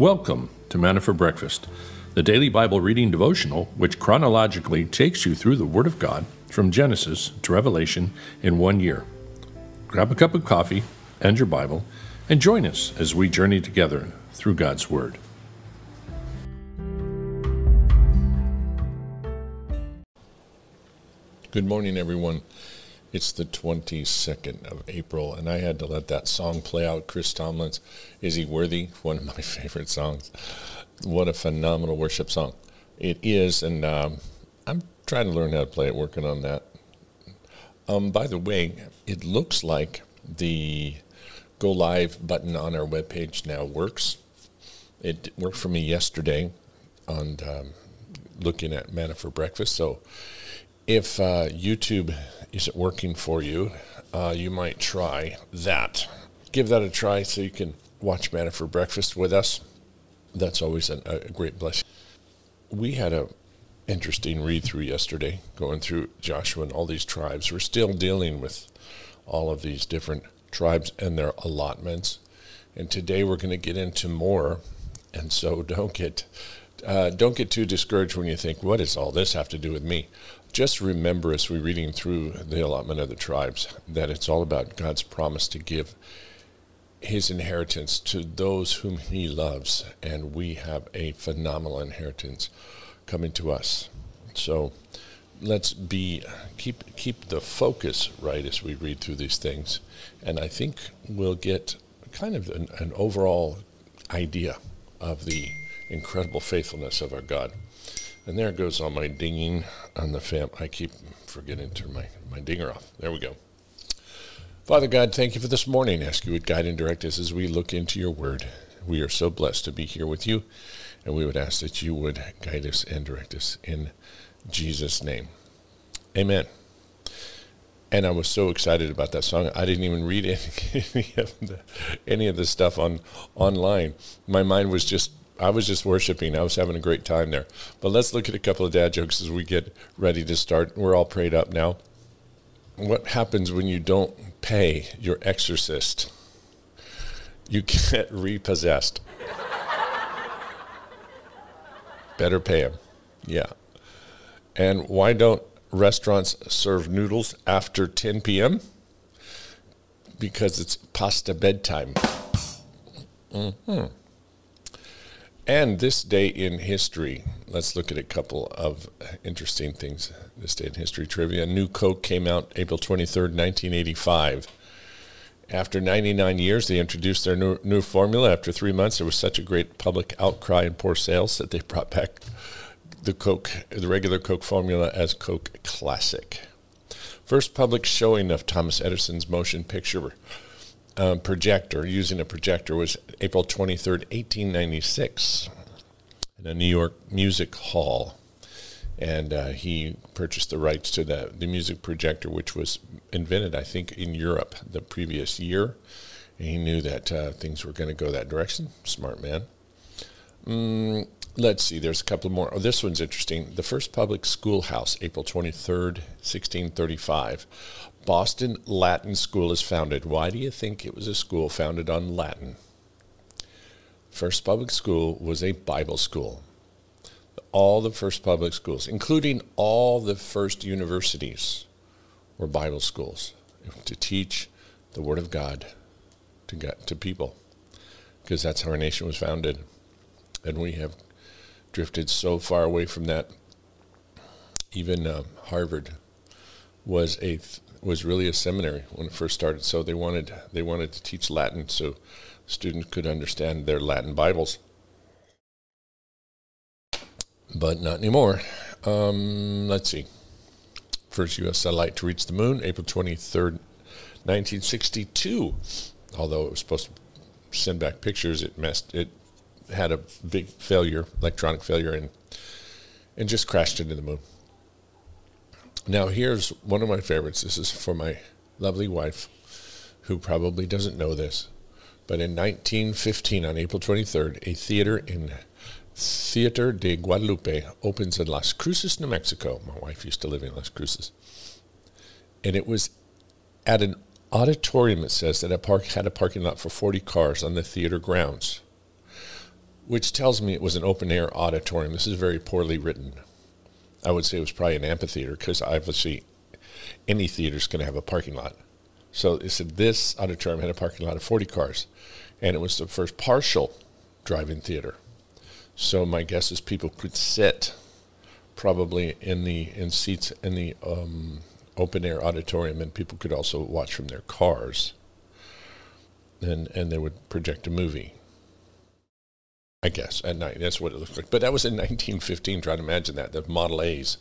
Welcome to Manna for Breakfast, the daily Bible reading devotional which chronologically takes you through the Word of God from Genesis to Revelation in one year. Grab a cup of coffee and your Bible and join us as we journey together through God's Word. Good morning, everyone. It's the 22nd of April, and I had to let that song play out. Chris Tomlin's Is He Worthy? One of my favorite songs. What a phenomenal worship song it is, and um, I'm trying to learn how to play it, working on that. Um, by the way, it looks like the go live button on our webpage now works. It worked for me yesterday on um, looking at Manna for Breakfast. So if uh, YouTube isn't working for you, uh, you might try that. Give that a try so you can watch Manna for Breakfast with us. That's always a, a great blessing. We had a interesting read through yesterday, going through Joshua and all these tribes. We're still dealing with all of these different tribes and their allotments. And today we're going to get into more. And so don't get uh, don't get too discouraged when you think, what does all this have to do with me? Just remember as we're reading through the allotment of the tribes that it's all about God's promise to give his inheritance to those whom he loves. And we have a phenomenal inheritance coming to us. So let's be keep keep the focus right as we read through these things, and I think we'll get kind of an, an overall idea of the incredible faithfulness of our God. And there goes all my dinging on the fam. I keep forgetting to turn my, my dinger off. There we go. Father God, thank you for this morning. Ask you would guide and direct us as we look into your word. We are so blessed to be here with you, and we would ask that you would guide us and direct us in Jesus' name. Amen. And I was so excited about that song. I didn't even read any, any of the any of the stuff on online. My mind was just I was just worshiping. I was having a great time there. But let's look at a couple of dad jokes as we get ready to start. We're all prayed up now. What happens when you don't pay your exorcist? You get repossessed. Better pay him. Yeah. And why don't restaurants serve noodles after 10 p.m.? Because it's pasta bedtime. Mm-hmm. And this day in history, let's look at a couple of interesting things. This day in history trivia. New Coke came out April 23rd, 1985. After 99 years, they introduced their new, new formula. After three months, there was such a great public outcry and poor sales that they brought back the Coke, the regular Coke formula as Coke Classic. First public showing of Thomas Edison's motion picture um, projector, using a projector, was April 23rd, 1896, in a New York music hall. And uh, he purchased the rights to the, the music projector, which was invented, I think, in Europe the previous year. And he knew that uh, things were going to go that direction. Smart man. Mm, let's see, there's a couple more. Oh, this one's interesting. The first public schoolhouse, April 23rd, 1635. Boston Latin School is founded. Why do you think it was a school founded on Latin? First public school was a Bible school. All the first public schools, including all the first universities, were Bible schools to teach the Word of God to, to people, because that's how our nation was founded. And we have drifted so far away from that. Even uh, Harvard was a was really a seminary when it first started. So they wanted they wanted to teach Latin so students could understand their Latin Bibles. But not anymore. Um, let's see. First U.S. satellite to reach the moon, April 23rd, 1962. Although it was supposed to send back pictures, it messed. It had a big failure, electronic failure, and and just crashed into the moon. Now, here's one of my favorites. This is for my lovely wife, who probably doesn't know this. But in 1915, on April 23rd, a theater in Theater de Guadalupe opens in Las Cruces, New Mexico. My wife used to live in Las Cruces. And it was at an auditorium, it says, that a park had a parking lot for 40 cars on the theater grounds. which tells me it was an open air auditorium. This is very poorly written. I would say it was probably an amphitheater because obviously any theater is going to have a parking lot. So it said this auditorium had a parking lot of 40 cars, and it was the first partial drive-in theater. So my guess is people could sit probably in the in seats in the um, open air auditorium, and people could also watch from their cars. And and they would project a movie. I guess at night. That's what it looked like. But that was in 1915. Try to imagine that the Model A's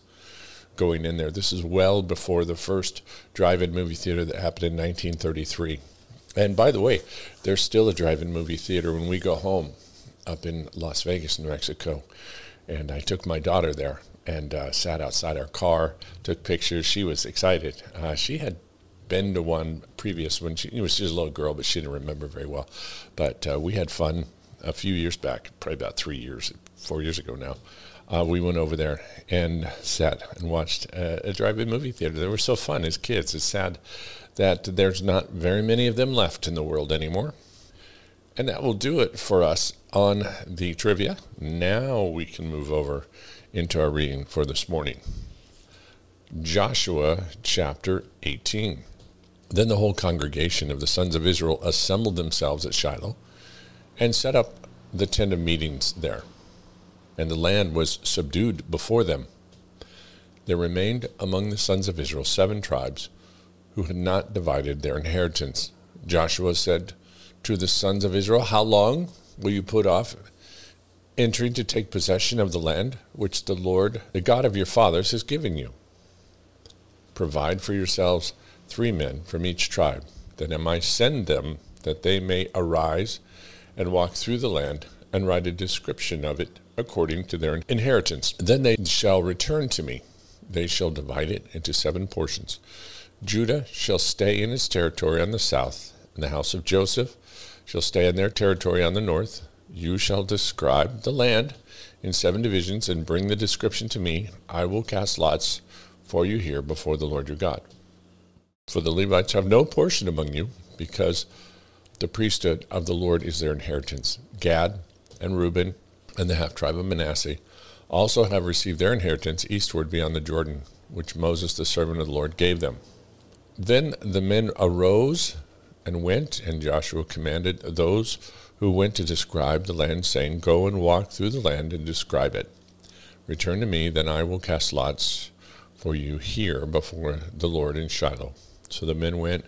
going in there. This is well before the first drive-in movie theater that happened in 1933. And by the way, there's still a drive-in movie theater when we go home up in Las Vegas, New Mexico. And I took my daughter there and uh, sat outside our car, took pictures. She was excited. Uh, she had been to one previous when she, was just a little girl, but she didn't remember very well. But uh, we had fun a few years back, probably about three years, four years ago now. Uh, we went over there and sat and watched a, a drive-in movie theater. They were so fun as kids. It's sad that there's not very many of them left in the world anymore. And that will do it for us on the trivia. Now we can move over into our reading for this morning. Joshua chapter 18. Then the whole congregation of the sons of Israel assembled themselves at Shiloh and set up the tent of meetings there. And the land was subdued before them. There remained among the sons of Israel seven tribes who had not divided their inheritance. Joshua said to the sons of Israel, How long will you put off entering to take possession of the land which the Lord, the God of your fathers, has given you? Provide for yourselves three men from each tribe, that I might send them, that they may arise and walk through the land and write a description of it according to their inheritance. Then they shall return to me. They shall divide it into seven portions. Judah shall stay in its territory on the south, and the house of Joseph shall stay in their territory on the north. You shall describe the land in seven divisions and bring the description to me. I will cast lots for you here before the Lord your God. For the Levites have no portion among you, because the priesthood of the Lord is their inheritance. Gad and Reuben and the half tribe of Manasseh also have received their inheritance eastward beyond the Jordan, which Moses, the servant of the Lord, gave them. Then the men arose and went, and Joshua commanded those who went to describe the land, saying, Go and walk through the land and describe it. Return to me, then I will cast lots for you here before the Lord in Shiloh. So the men went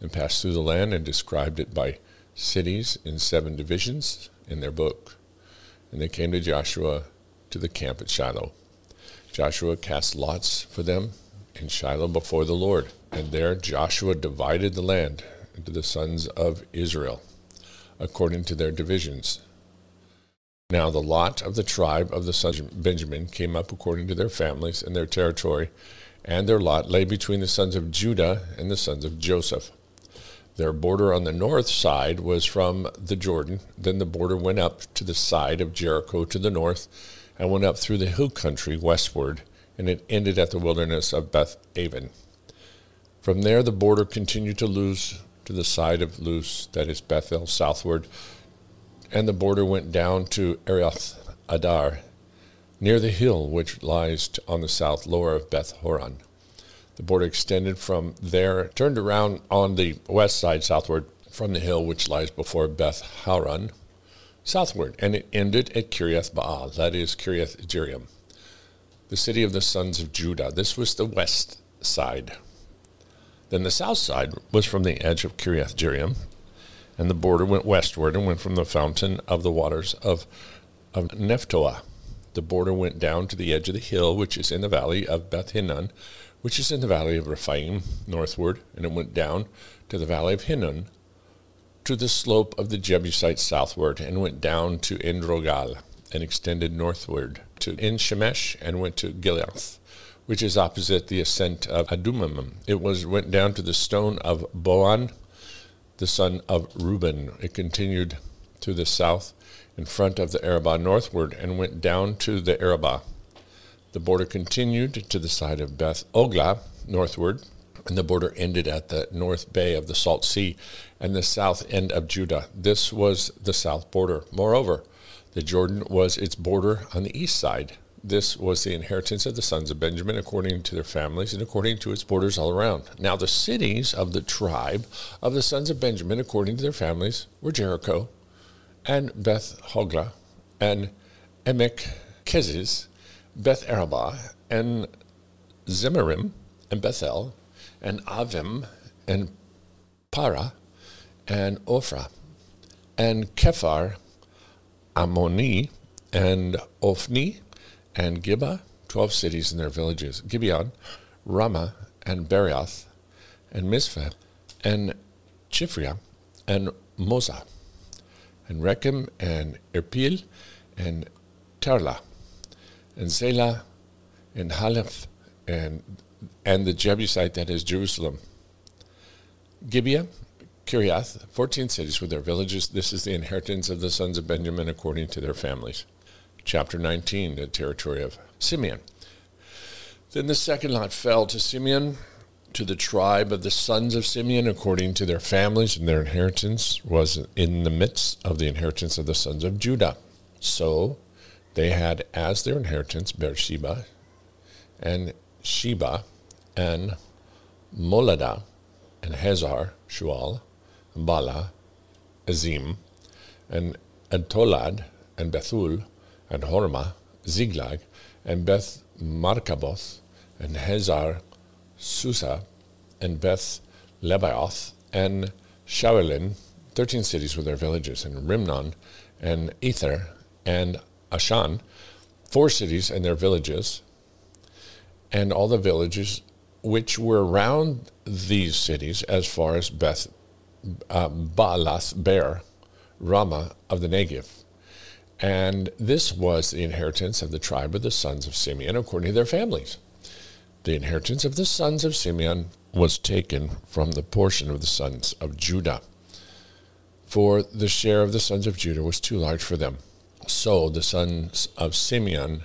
and passed through the land and described it by cities in seven divisions in their book. And they came to Joshua to the camp at Shiloh. Joshua cast lots for them in Shiloh before the Lord. And there Joshua divided the land into the sons of Israel according to their divisions. Now the lot of the tribe of the sons of Benjamin came up according to their families and their territory, and their lot lay between the sons of Judah and the sons of Joseph. Their border on the north side was from the Jordan. Then the border went up to the side of Jericho to the north and went up through the hill country westward, and it ended at the wilderness of Beth Aven. From there, the border continued to Luz, to the side of Luz, that is Bethel, southward, and the border went down to Eriath Adar, near the hill which lies on the south lower of Beth Horon. The border extended from there, turned around on the west side southward from the hill which lies before Beth Horon, southward, and it ended at Kiriath Baal, that is Kiriath Jearim, the city of the sons of Judah. This was the west side. Then the south side was from the edge of Kiriath Jearim, and the border went westward and went from the fountain of the waters of, of Nephtoah. The border went down to the edge of the hill which is in the valley of Ben Hinnom, which is in the valley of Rephaim, northward, and it went down to the valley of Hinnom, to the slope of the Jebusites southward, and went down to En Rogel, and extended northward to En Shemesh, and went to Gileath, which is opposite the ascent of Adumim. It was went down to the stone of Bohan, the son of Reuben. It continued to the south in front of the Arabah northward, and went down to the Arabah the border continued to the side of Beth Hoglah northward, and the border ended at the north bay of the Salt Sea and the south end of Judah. This was the south border. Moreover, The Jordan was its border on the east side. This was the inheritance of the sons of Benjamin according to their families and according to its borders all around. Now, the cities of the tribe of the sons of Benjamin according to their families were Jericho and Beth Hoglah and Emek Keziz, Beth Arabah and Zemarim and Bethel and Avim and Parah and Ophrah and Kephar Ammoni and Ophni and 12 cities and their villages, Gibeon, Ramah and Beeroth and Mizpah and Chephirah and Mozah and Rekem and Irpeel and Taralah and Zelah and Haeleph and and the Jebusite that is Jerusalem. Gibeah Kiriath, 14 cities with their villages. This is the inheritance of the sons of Benjamin according to their families. Chapter 19, the territory of Simeon. Then the second lot fell to Simeon, to the tribe of the sons of Simeon according to their families, and their inheritance was in the midst of the inheritance of the sons of Judah. So they had as their inheritance Beersheba and Sheba and Moladah and Hezar, Shual, Bala, Azim, and Eltolad, and Bethul, and Hormah, Ziklag, and Beth Marcaboth, and Hezar, Susah, and Beth Lebaoth, and Shawelin, thirteen cities with their villages, and Rimmon, and Ether, and Ashan, four cities and their villages, and all the villages which were around these cities as far as Beth uh, Baalath Beer, Ramah of the Negev. And this was the inheritance of the tribe of the sons of Simeon according to their families. The inheritance of the sons of Simeon was taken from the portion of the sons of Judah, for the share of the sons of Judah was too large for them. So the sons of Simeon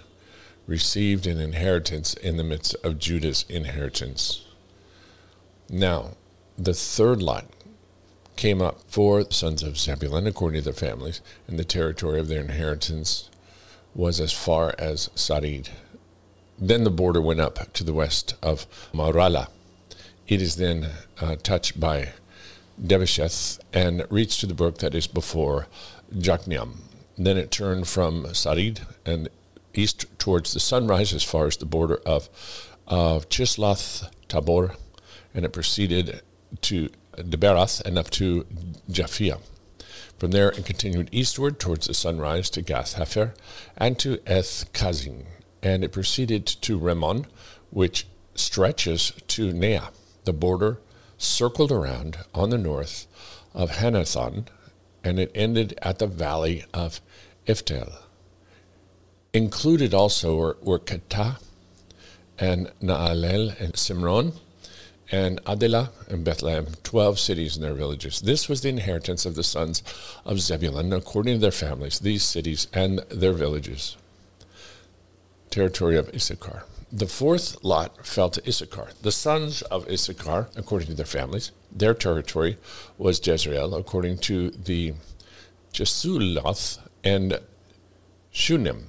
received an inheritance in the midst of Judah's inheritance. Now, the third lot came up for the sons of Zebulun according to their families, and the territory of their inheritance was as far as Sarid. Then the border went up to the west of Maralah. It is then uh, touched by Dabbesheth and reached to the brook that is before Jokneam. Then it turned from Sarid and east towards the sunrise as far as the border of, of Chisloth Tabor, and it proceeded to Daberath and up to Japhia. From there, it continued eastward towards the sunrise to Gath Hepher and to Eth Kazin, and it proceeded to Rimmon, which stretches to Neah. The border circled around on the north of Hannathon, and it ended at the valley of Iftel. Included also were, were and Nahalal and Shimron, and Adela and Bethlehem, 12 cities and their villages. This was the inheritance of the sons of Zebulun according to their families, these cities and their villages. Territory of Issachar. The fourth lot fell to Issachar. The sons of Issachar, according to their families, their territory was Jezreel, according to the Chesulloth and Shunem,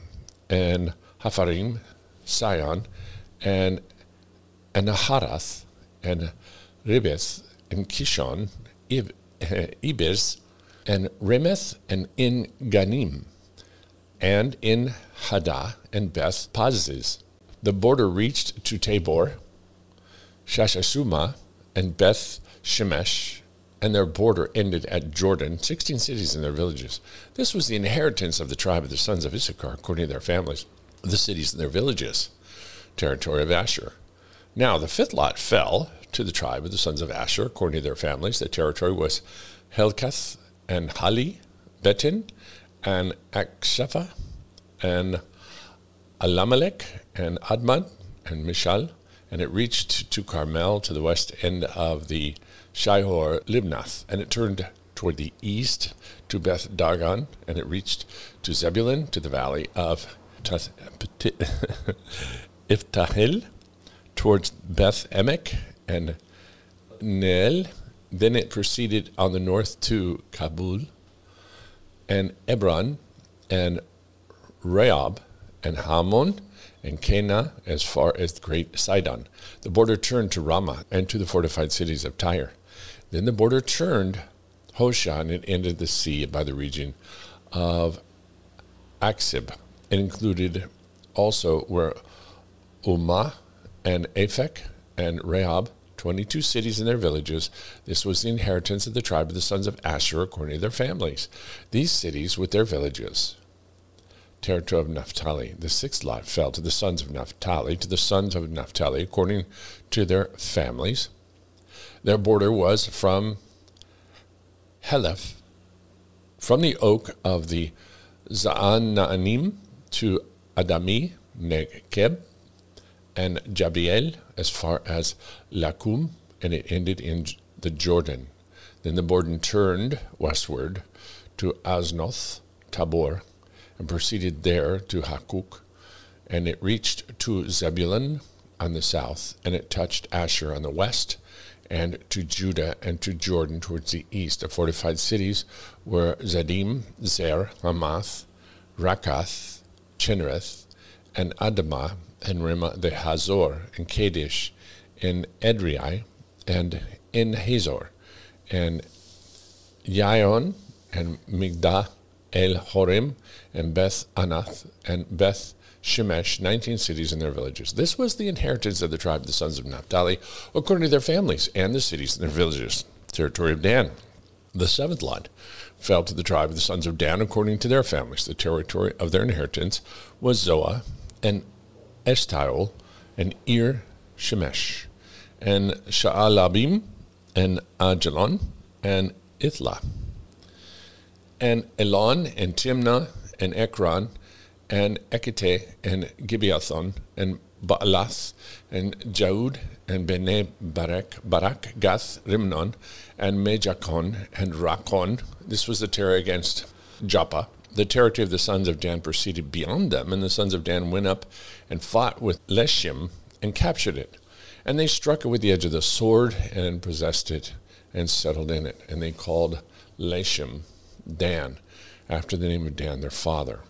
and Hapharaim, Sion, and Anaharath, and Rabbith and Kishon, eh, Ibis, and Remeth, and in Ganim, and in Hadah and Beth Pazzez. The border reached to Tabor, Shashashuma, and Beth Shemesh, and their border ended at Jordan, 16 cities and their villages. This was the inheritance of the tribe of the sons of Issachar, according to their families, the cities and their villages, territory of Asher. Now, the fifth lot fell to the tribe of the sons of Asher, according to their families. The territory was Helkath and Hali, Beten, and Achshaph, and Allammelech, and Admad, and Mishal, and it reached to Carmel to the west end of the Shihor Libnath, and it turned toward the east to Beth Dagon, and it reached to Zebulun to the valley of Iphtahel, towards Beth Emek and Neiel. Then it proceeded on the north to Cabul and Ebron and Rehob, and Hamon, and Kanah as far as great Sidon. The border turned to Ramah and to the fortified cities of Tyre. Then the border turned Hoshan and ended the sea by the region of Achzib. It included also were Ummah and Aphek and Rehob, 22 cities and their villages. This was the inheritance of the tribe of the sons of Asher according to their families. These cities with their villages territory of Naphtali. The sixth lot fell to the sons of Naphtali, to the sons of Naphtali, according to their families. Their border was from Heleph, from the oak of the Zaananim to Adami, Nekeb, and Jabiel as far as Lakum, and it ended in the Jordan. Then the border turned westward to Aznoth, Tabor, and proceeded there to Hukkok, and it reached to Zebulun on the south, and it touched Asher on the west, and to Judah and to Jordan towards the east. The fortified cities were Ziddim, Zer, Hamath, Rakath, Chinnereth, and Adamah, and Rimmah the Hazor, and Kadesh, and Edrei, and in Hazor, and Yaon, and Migdah El Horim, and Beth Anath, and Beth Shemesh, 19 cities and their villages. This was the inheritance of the tribe of the sons of Naphtali, according to their families, and the cities and their villages. Territory of Dan. The seventh lot fell to the tribe of the sons of Dan, according to their families. The territory of their inheritance was Zorah, and Eshtaol, and Ir Shemesh, and Shaalabbin, and Aijalon, and Ithlah and Elon and Timnah and Ekron and Ekete and Gibbethon and Baalath and Jehud and Bene Barak, Barak, Gath, Rimmon and Mejakon and Rakkon. This was the terror against Joppa. The territory of the sons of Dan proceeded beyond them, and the sons of Dan went up and fought with Leshem and captured it. And they struck it with the edge of the sword and possessed it and settled in it. And they called Leshem Dan, after the name of Dan, their father.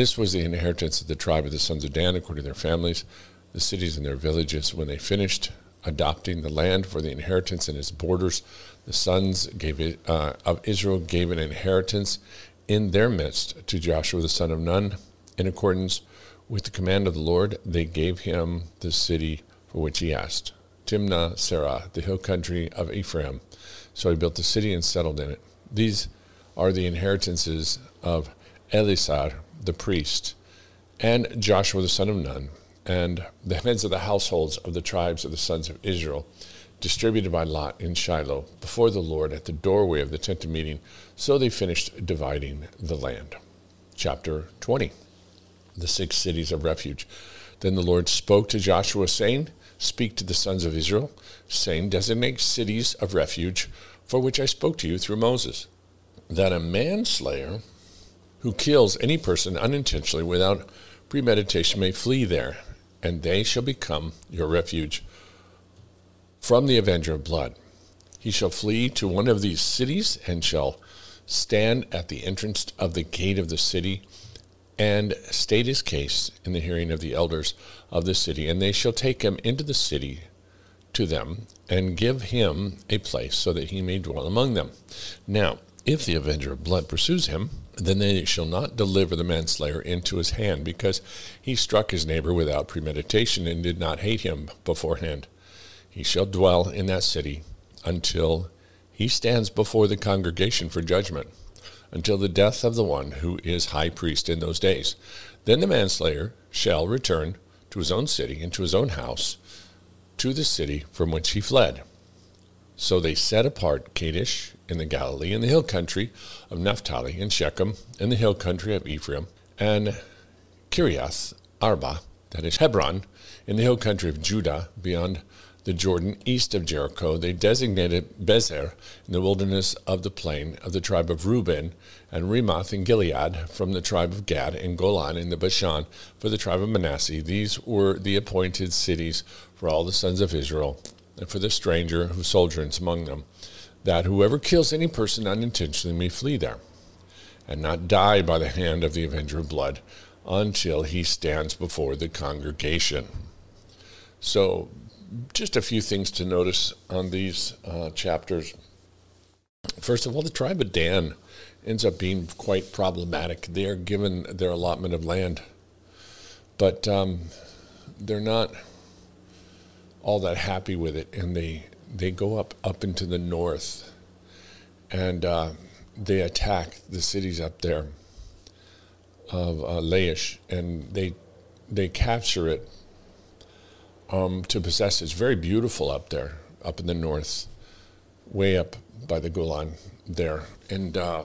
This was the inheritance of the tribe of the sons of Dan according to their families, the cities and their villages. When they finished adopting the land for the inheritance and its borders, the sons gave it, uh, of Israel gave an inheritance in their midst to Joshua the son of Nun. In accordance with the command of the Lord, they gave him the city for which he asked. Timnah Serah, the hill country of Ephraim. So he built the city and settled in it. These are the inheritances of Eleazar the priest and Joshua the son of Nun and the heads of the households of the tribes of the sons of Israel distributed by Lot in Shiloh before the Lord at the doorway of the tent of meeting. So they finished dividing the land. Chapter 20 The six cities of refuge. Then the Lord spoke to Joshua, saying, Speak to the sons of Israel, saying, Designate cities of refuge for which I spoke to you through Moses, that a manslayer who kills any person unintentionally without premeditation may flee there, and they shall become your refuge from the avenger of blood. He shall flee to one of these cities and shall stand at the entrance of the gate of the city and state his case in the hearing of the elders of the city, and they shall take him into the city to them and give him a place so that he may dwell among them. Now, if the avenger of blood pursues him, then they shall not deliver the manslayer into his hand, because he struck his neighbor without premeditation and did not hate him beforehand. He shall dwell in that city until he stands before the congregation for judgment, until the death of the one who is high priest in those days. Then the manslayer shall return to his own city and to his own house to the city from which he fled. So they set apart Kadesh in the Galilee, in the hill country of Naphtali, and Shechem, in the hill country of Ephraim, and Kiriath Arba, that is Hebron, in the hill country of Judah, beyond the Jordan, east of Jericho. They designated Bezer in the wilderness of the plain of the tribe of Reuben, and Ramoth in Gilead from the tribe of Gad, and Golan in the Bashan for the tribe of Manasseh. These were the appointed cities for all the sons of Israel, and for the stranger who sojourns among them, that whoever kills any person unintentionally may flee there. and not die by the hand of the avenger of blood until he stands before the congregation. So, just a few things to notice on these uh, chapters. First of all, the tribe of Dan ends up being quite problematic. They are given their allotment of land, but um, they're not all that happy with it, and they they go up up into the north, and uh, they attack the cities up there of uh, Laish, and they they capture it um, to possess it. It's very beautiful up there, up in the north, way up by the Golan there, and uh,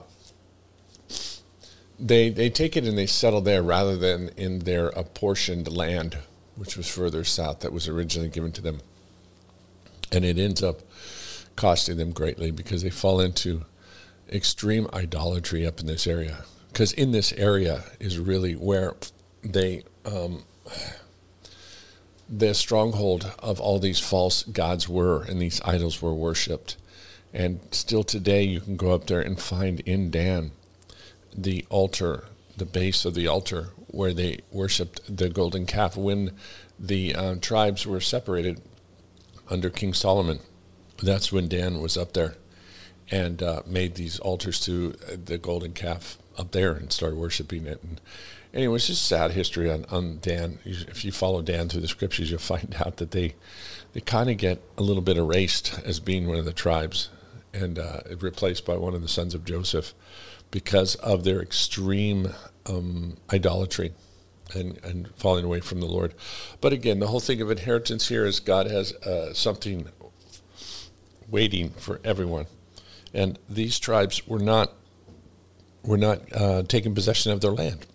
they they take it and they settle there rather than in their apportioned land, which was further south that was originally given to them, and it ends up costing them greatly because they fall into extreme idolatry up in this area. Because in this area is really where they um, the stronghold of all these false gods were and these idols were worshipped. And still today, you can go up there and find in Dan the altar, the base of the altar where they worshipped the golden calf when the uh, tribes were separated under King Solomon. That's when Dan was up there and uh, made these altars to the golden calf up there and started worshiping it. And anyway, it's just sad history on, on Dan. If you follow Dan through the scriptures, you'll find out that they they kind of get a little bit erased as being one of the tribes and uh, replaced by one of the sons of Joseph because of their extreme um, idolatry and, and falling away from the Lord. But again, the whole thing of inheritance here is God has uh, something waiting for everyone. And these tribes were not were not uh, taking possession of their land.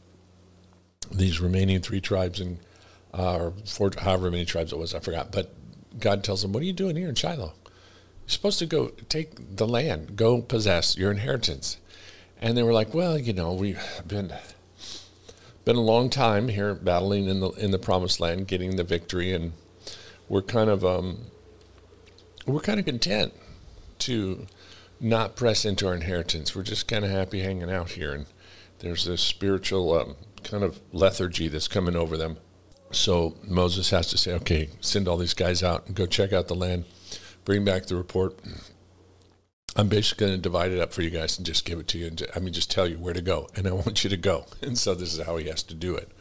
These remaining three tribes and uh, or four, however many tribes it was, I forgot. But God tells them, "What are you doing here in Shiloh? You're supposed to go take the land, go possess your inheritance." And they were like, "Well, you know, we've been been a long time here battling in the in the promised land, getting the victory, and we're kind of um, we're kind of content to." not press into our inheritance. We're just kind of happy hanging out here. And there's this spiritual um, kind of lethargy that's coming over them. So Moses has to say, okay, send all these guys out and go check out the land, bring back the report. I'm basically going to divide it up for you guys and just give it to you. And I mean, just tell you where to go. And I want you to go. And so this is how he has to do it.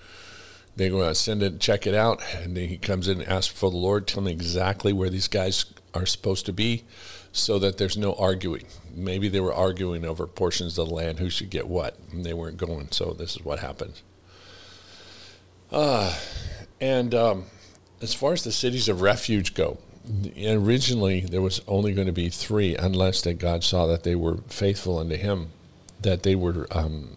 They go out, send it, check it out. And then he comes in and asks for the Lord, tell me exactly where these guys are supposed to be so that there's no arguing. Maybe they were arguing over portions of the land, who should get what, and they weren't going. So this is what happens. Uh, and um, as far as the cities of refuge go, originally there was only going to be three, unless that God saw that they were faithful unto Him, that they were um,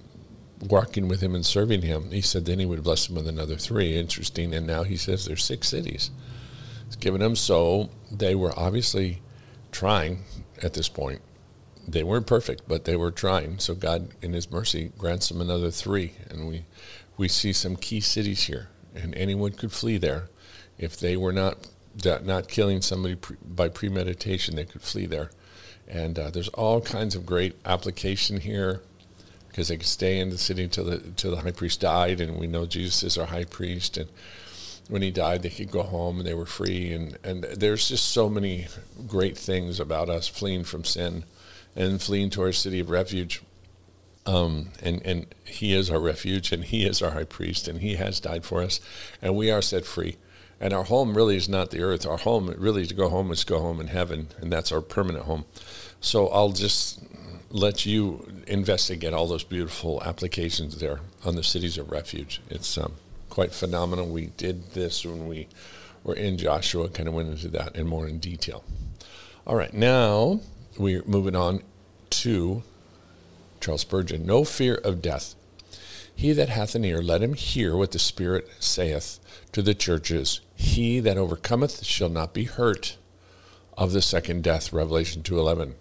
walking with Him and serving Him. He said then He would bless them with another three. Interesting. And now He says there's six cities. He's given them so they were obviously trying at this point. They weren't perfect, but they were trying. So God, in His mercy, grants them another three, and we we see some key cities here, and anyone could flee there if they were not not killing somebody pre, by premeditation. They could flee there, and uh, there's all kinds of great application here because they could stay in the city until the until the high priest died, and we know Jesus is our high priest, and when he died, they could go home and they were free. And, and there's just so many great things about us fleeing from sin and fleeing to our city of refuge. Um, and, and he is our refuge and he is our high priest and he has died for us and we are set free. And our home really is not the earth. Our home really to go home is go home in heaven and that's our permanent home. So I'll just let you investigate all those beautiful applications there on the cities of refuge. It's um, quite phenomenal. We did this when we were in Joshua, kind of went into that in more in detail. All right, now we're moving on to Charles Spurgeon. No fear of death. He that hath an ear, let him hear what the Spirit saith to the churches. He that overcometh shall not be hurt of the second death. Revelation 2.11.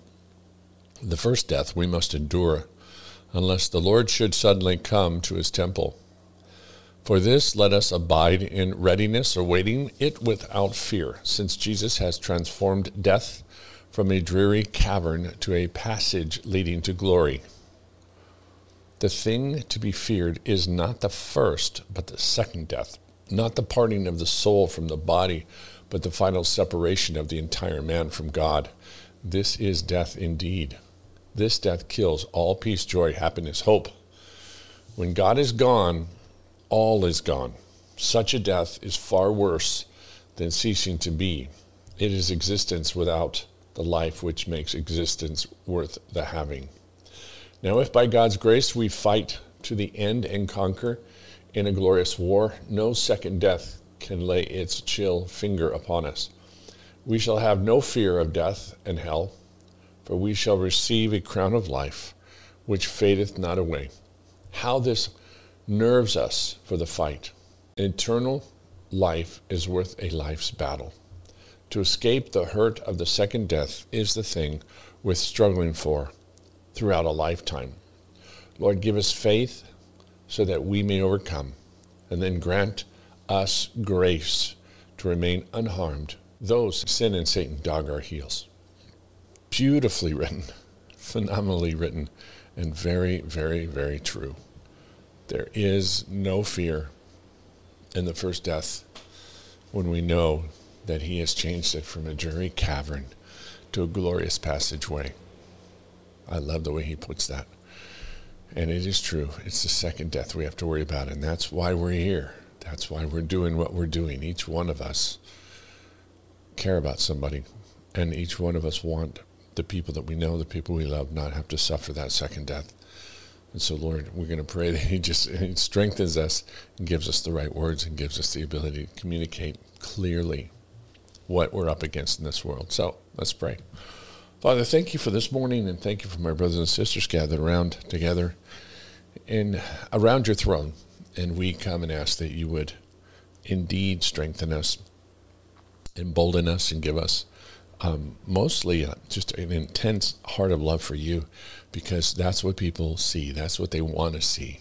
The first death we must endure unless the Lord should suddenly come to his temple. For this, let us abide in readiness, awaiting it without fear, since Jesus has transformed death from a dreary cavern to a passage leading to glory. The thing to be feared is not the first, but the second death, not the parting of the soul from the body, but the final separation of the entire man from God. This is death indeed. This death kills all peace, joy, happiness, hope. When God is gone, all is gone. Such a death is far worse than ceasing to be. It is existence without the life which makes existence worth the having. Now, if by God's grace we fight to the end and conquer in a glorious war, no second death can lay its chill finger upon us. We shall have no fear of death and hell, for we shall receive a crown of life which fadeth not away. How this nerves us for the fight. Eternal life is worth a life's battle. To escape the hurt of the second death is the thing worth struggling for throughout a lifetime. Lord, give us faith so that we may overcome, and then grant us grace to remain unharmed. Those sin and Satan dog our heels. Beautifully written, phenomenally written, and very, very, very true. There is no fear in the first death when we know that he has changed it from a dreary cavern to a glorious passageway. I love the way he puts that. And it is true. It's the second death we have to worry about. And that's why we're here. That's why we're doing what we're doing. Each one of us care about somebody. And each one of us want the people that we know, the people we love, not have to suffer that second death. And so, Lord, we're going to pray that He just he strengthens us and gives us the right words and gives us the ability to communicate clearly what we're up against in this world. So let's pray. Father, thank you for this morning and thank you for my brothers and sisters gathered around together and around your throne. And we come and ask that you would indeed strengthen us, embolden us, and give us um, mostly uh, just an intense heart of love for you because that's what people see. That's what they want to see.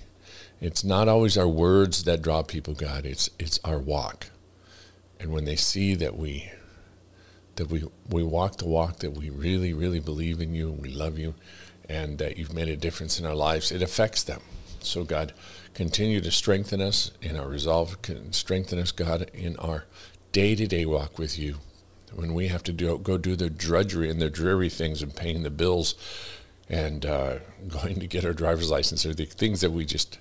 It's not always our words that draw people, God. It's it's our walk. And when they see that we that we we walk the walk that we really really believe in you and we love you and that you've made a difference in our lives, it affects them. So God, continue to strengthen us in our resolve, strengthen us, God, in our day-to-day walk with you. When we have to do, go do the drudgery and the dreary things and paying the bills and uh, going to get our driver's license or the things that we just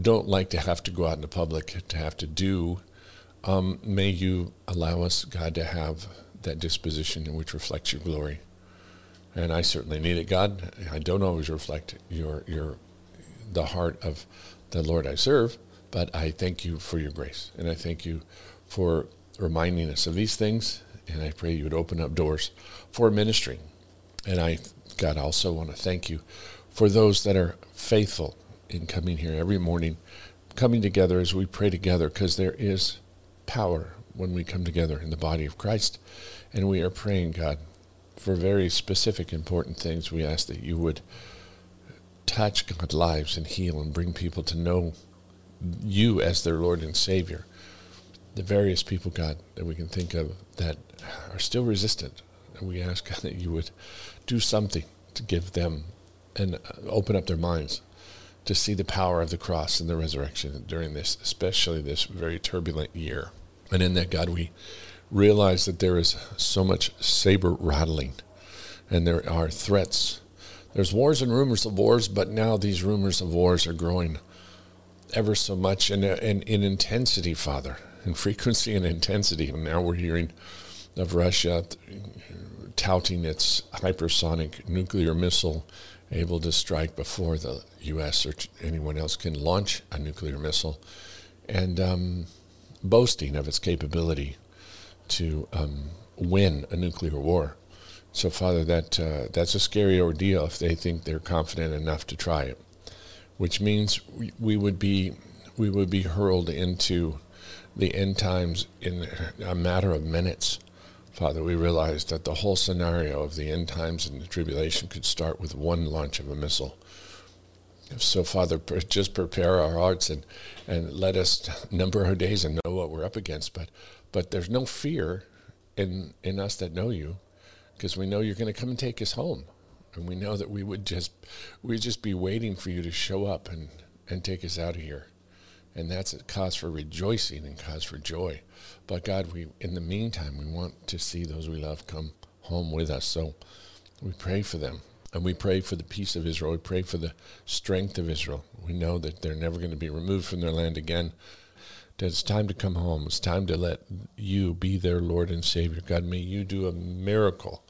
don't like to have to go out in the public to have to do. Um, may you allow us, God, to have that disposition which reflects your glory. And I certainly need it, God. I don't always reflect your your the heart of the Lord I serve, but I thank you for your grace, and I thank you for reminding us of these things. And I pray you would open up doors for ministry. And I God, also want to thank you for those that are faithful in coming here every morning, coming together as we pray together, because there is power when we come together in the body of Christ. And we are praying, God, for very specific, important things. We ask that you would touch God's lives and heal and bring people to know you as their Lord and Savior. The various people, God, that we can think of that are still resistant. And we ask, God, that you would do something to give them and uh, open up their minds to see the power of the cross and the resurrection during this, especially this very turbulent year. And in that, God, we realize that there is so much saber rattling and there are threats. There's wars and rumors of wars, but now these rumors of wars are growing ever so much in, in, in intensity, Father, in frequency and intensity. And now we're hearing of Russia touting its hypersonic nuclear missile able to strike before the U.S. or anyone else can launch a nuclear missile, and um, boasting of its capability to um, win a nuclear war. So, Father, that uh, that's a scary ordeal if they think they're confident enough to try it, which means we, we would be we would be hurled into the end times in a matter of minutes Father, we realize that the whole scenario of the end times and the tribulation could start with one launch of a missile. So, Father, just prepare our hearts and, and let us number our days and know what we're up against. But, but there's no fear in, in us that know you because we know you're going to come and take us home. And we know that we would just we'd just be waiting for you to show up and, and take us out of here. And that's a cause for rejoicing and cause for joy. But God, we in the meantime we want to see those we love come home with us. So we pray for them. And we pray for the peace of Israel. We pray for the strength of Israel. We know that they're never going to be removed from their land again. That it's time to come home. It's time to let you be their Lord and Savior. God, may you do a miracle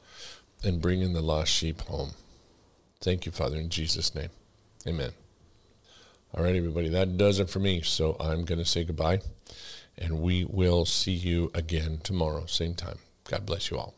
and bring in the lost sheep home. Thank you, Father, in Jesus' name. Amen. All right, everybody, that does it for me. So I'm going to say goodbye, and we will see you again tomorrow, same time. God bless you all.